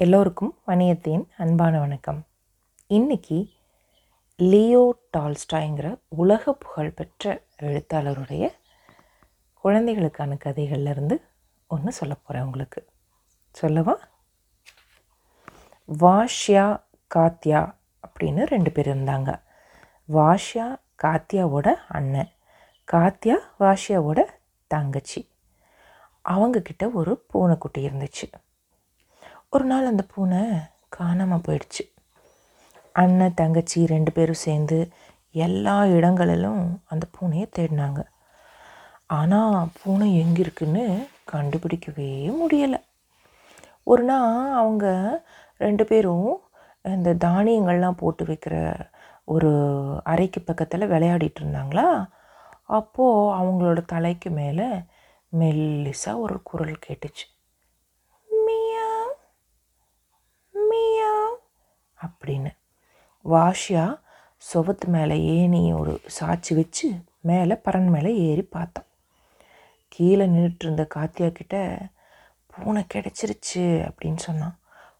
எல்லோருக்கும் வணியத்தின் அன்பான வணக்கம். இன்னைக்கு லியோ டால்ஸ்டாய்ங்கிற உலக புகழ்பெற்ற எழுத்தாளருடைய குழந்தைகளுக்கான கதைகள்லேருந்து ஒன்று சொல்ல போகிறேன் உங்களுக்கு. சொல்லவா? வாஷ்யா காத்யா அப்படின்னு ரெண்டு பேர் இருந்தாங்க. வாஷ்யா காத்யாவோட அண்ணன் காத்யா வாஷ்யாவோட தங்கச்சி. அவங்கக்கிட்ட ஒரு பூனைக்குட்டி இருந்துச்சு. ஒரு நாள் அந்த பூனை காணாமல் போயிடுச்சு. அண்ணன் தங்கச்சி ரெண்டு பேரும் சேர்ந்து எல்லா இடங்களிலும் அந்த பூனையை தேடினாங்க. ஆனால் பூனை எங்கே இருக்குன்னு கண்டுபிடிக்கவே முடியலை. ஒரு நாள் அவங்க ரெண்டு பேரும் இந்த தானியங்கள்லாம் போட்டு வைக்கிற ஒரு அறைக்கு பக்கத்தில் விளையாடிட்டு இருந்தாங்களா? அப்போது அவங்களோட தலைக்கு மேலே மெல்லிசாக ஒரு குரல் கேட்டுச்சு. அப்படின்னு. வாஷியா சுவத்து மேலே ஏணி ஒரு சாட்சி வச்சு மேலே பறன் மேலே ஏறி பார்த்தான் கீழே நின்றுட்டு இருந்த காத்தியா கிட்ட பூனை கிடச்சிருச்சு அப்படின்னு சொன்னான்.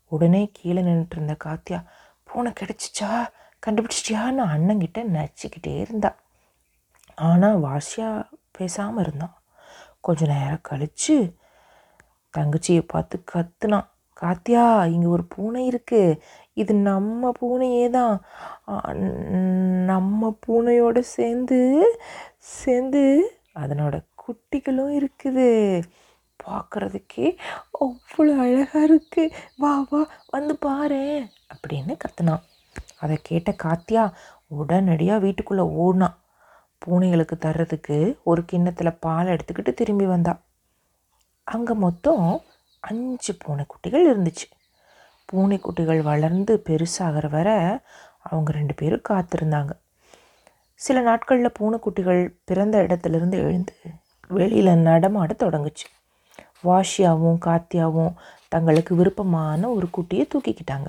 உடனே கீழே நின்றுட்டு இருந்த காத்தியா பூனை கிடச்சிச்சா? கண்டுபிடிச்சிட்டியான்னு அண்ணங்கிட்ட நச்சிக்கிட்டே இருந்தா. ஆனால் வாஷியா பேசாமல் இருந்தான். கொஞ்ச நேரம் கழித்து தங்கச்சியை பார்த்து கத்துனான். காத்தியா இங்கே ஒரு பூனை இருக்கு. இது நம்ம பூனையே தான். நம்ம பூனையோடு சேர்ந்து சேர்ந்து அதனோட குட்டிகளும் இருக்குது. பார்க்குறதுக்கே அவ்வளோ அழகாக இருக்குது வா வா வந்து பாரு அப்படின்னு கத்துனான். அதை கேட்ட காத்தியா உடனடியாக வீட்டுக்குள்ளே ஓடினான் பூனைகளுக்கு தர்றதுக்கு ஒரு கிண்ணத்தில் பால் எடுத்துக்கிட்டு திரும்பி வந்தா. அங்கே மொத்தம் அஞ்சு பூனைக்குட்டிகள் இருந்துச்சு. பூனைக்குட்டிகள் வளர்ந்து பெருசாகிற வரை அவங்க ரெண்டு பேரும் காத்திருந்தாங்க. சில நாட்களில் பூனைக்குட்டிகள் பிறந்த இடத்துலேருந்து எழுந்து வெளியில் நடமாட தொடங்குச்சு. வாஷியாவும் காத்தியாவும் தங்களுக்கு விருப்பமான ஒரு குட்டியை தூக்கிக்கிட்டாங்க.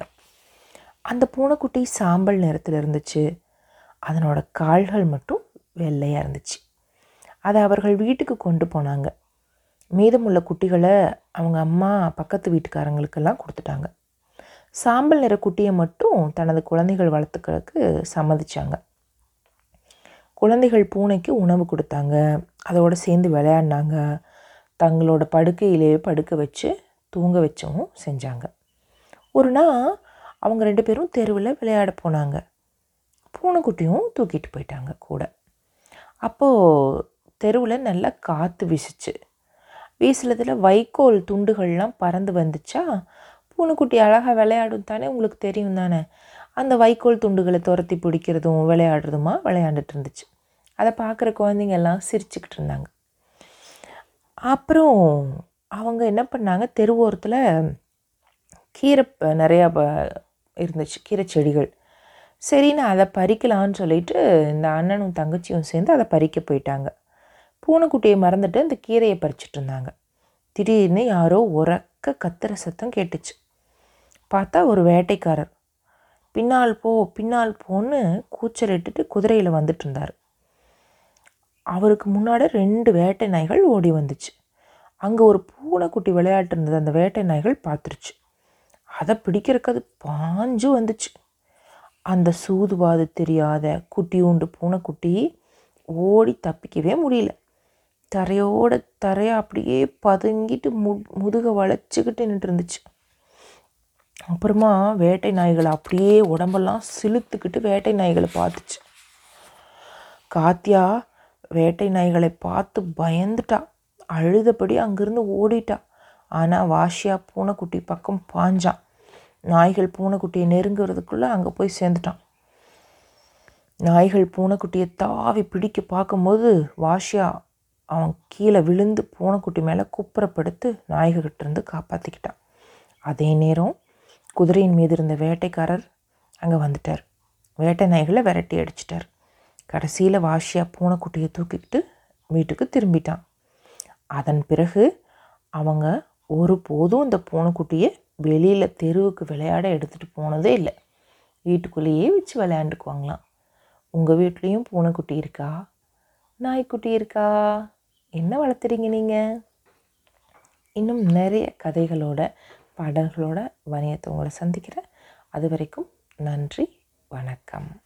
அந்த பூனைக்குட்டி சாம்பல் நிறத்தில் இருந்துச்சு. அதனோட கால்கள் மட்டும் வெள்ளையாக இருந்துச்சு. அதை அவர்கள் வீட்டுக்கு கொண்டு போனாங்க. மீதமுள்ள குட்டிகளை அவங்க அம்மா பக்கத்து வீட்டுக்காரங்களுக்கெல்லாம் கொடுத்துட்டாங்க. சாம்பல் நிற குட்டியை மட்டும் தனது குழந்தைகள் வளர்த்துக்கிறதுக்கு சம்மதிச்சாங்க. குழந்தைகள் பூனைக்கு உணவு கொடுத்தாங்க. அதோடு சேர்ந்து விளையாடினாங்க. தங்களோட படுக்கையிலேயே படுக்க வச்சு தூங்க வச்சவும் செஞ்சாங்க. ஒரு நாள் அவங்க ரெண்டு பேரும் தெருவில் விளையாட போனாங்க. பூனைக்குட்டியும் தூக்கிட்டு போயிட்டாங்க கூட. அப்போது தெருவில் நல்லா காற்று வீசுச்சு. வீசுனதில் வைக்கோல் துண்டுகள்லாம் பறந்து வந்துச்சா பூனைக்குட்டி அழகாக விளையாடும் தானே உங்களுக்கு தெரியும் தானே? அந்த வைக்கோல் துண்டுகளை துரத்தி பிடிக்கிறதும் விளையாடுறதுமா விளையாண்டுட்டு இருந்துச்சு. அதை பார்க்குற குழந்தைங்க எல்லாம் சிரிச்சுக்கிட்டு இருந்தாங்க. அப்புறம் அவங்க என்ன பண்ணாங்க? தெருவோரத்தில் கீரை நிறையா ப- இருந்துச்சு கீரை செடிகள். சரின்னு அதை பறிக்கலான்னு சொல்லிட்டு இந்த அண்ணனும் தங்கச்சியும் சேர்ந்து அதை பறிக்க போயிட்டாங்க. பூனைக்குட்டியை மறந்துட்டு அந்த கீரையை பறிச்சிட்டு இருந்தாங்க. திடீர்னு யாரோ உரக்க கத்துற சத்தம் கேட்டுச்சு. பார்த்தா ஒரு வேட்டைக்காரர். பின்னால் போ பின்னால் போன்னு கூச்சலிட்டுட்டு குதிரையில் வந்துட்டு இருந்தார். அவருக்கு முன்னாடி ரெண்டு வேட்டை நாய்கள் ஓடி வந்துச்சு. அங்கே ஒரு பூனைக்குட்டி விளையாட்டு இருந்தது. அந்த வேட்டை நாய்கள் பார்த்துருச்சு. அதை பிடிக்கிறதுக்கு அது பாஞ்சு வந்துச்சு. அந்த சூதுவாது தெரியாத குட்டியூண்டு பூனைக்குட்டி ஓடி தப்பிக்கவே முடியல. தரையோட தரையை அப்படியே பதுங்கிட்டு மு முதுக வளைச்சிக்கிட்டு நின்று இருந்துச்சு. அப்புறமா வேட்டை நாய்களை அப்படியே உடம்பெல்லாம் சிலுத்துக்கிட்டு வேட்டை நாய்களை பார்த்துச்சு. காத்தியா வேட்டை நாய்களை பார்த்து பயந்துட்டா. அழுதபடி அங்கேருந்து ஓடிட்டா. ஆனால் வாஷியா பூனைக்குட்டி பக்கம் பாஞ்சான் நாய்கள் பூனைக்குட்டியை நெருங்குறதுக்குள்ளே அங்கே போய் சேர்ந்துட்டான் நாய்கள் பூனைக்குட்டியை தாவி பிடிக்க பார்க்கும்போது வாஷியா அவன் கீழே விழுந்து பூனைக்குட்டி மேலே குப்புறப்படுத்து நாய்கள்கிட்ட இருந்து காப்பாற்றிக்கிட்டான் அதே நேரம் குதிரையின் மீது இருந்த வேட்டைக்காரர் அங்கே வந்துட்டார். வேட்டை நாய்களை விரட்டி அடிச்சிட்டார். கடைசியில் வாஷியா பூனைக்குட்டியை தூக்கிக்கிட்டு வீட்டுக்கு திரும்பிட்டான். அதன் பிறகு அவங்க ஒருபோதும் இந்த பூனைக்குட்டியை வெளியில் தெருவுக்கு விளையாட எடுத்துகிட்டு போனதே இல்லை. வீட்டுக்குள்ளேயே வச்சு விளையாண்டுக்குவாங்களாம். உங்கள் வீட்லேயும் பூனைக்குட்டி இருக்கா? நாய்க்குட்டி இருக்கா? என்ன வளர்த்துறீங்க நீங்கள் இன்னும் நிறைய கதைகளோட பாடல்களோட வணியத்தை உங்களை சந்திக்கிறேன். அது வரைக்கும் நன்றி வணக்கம்.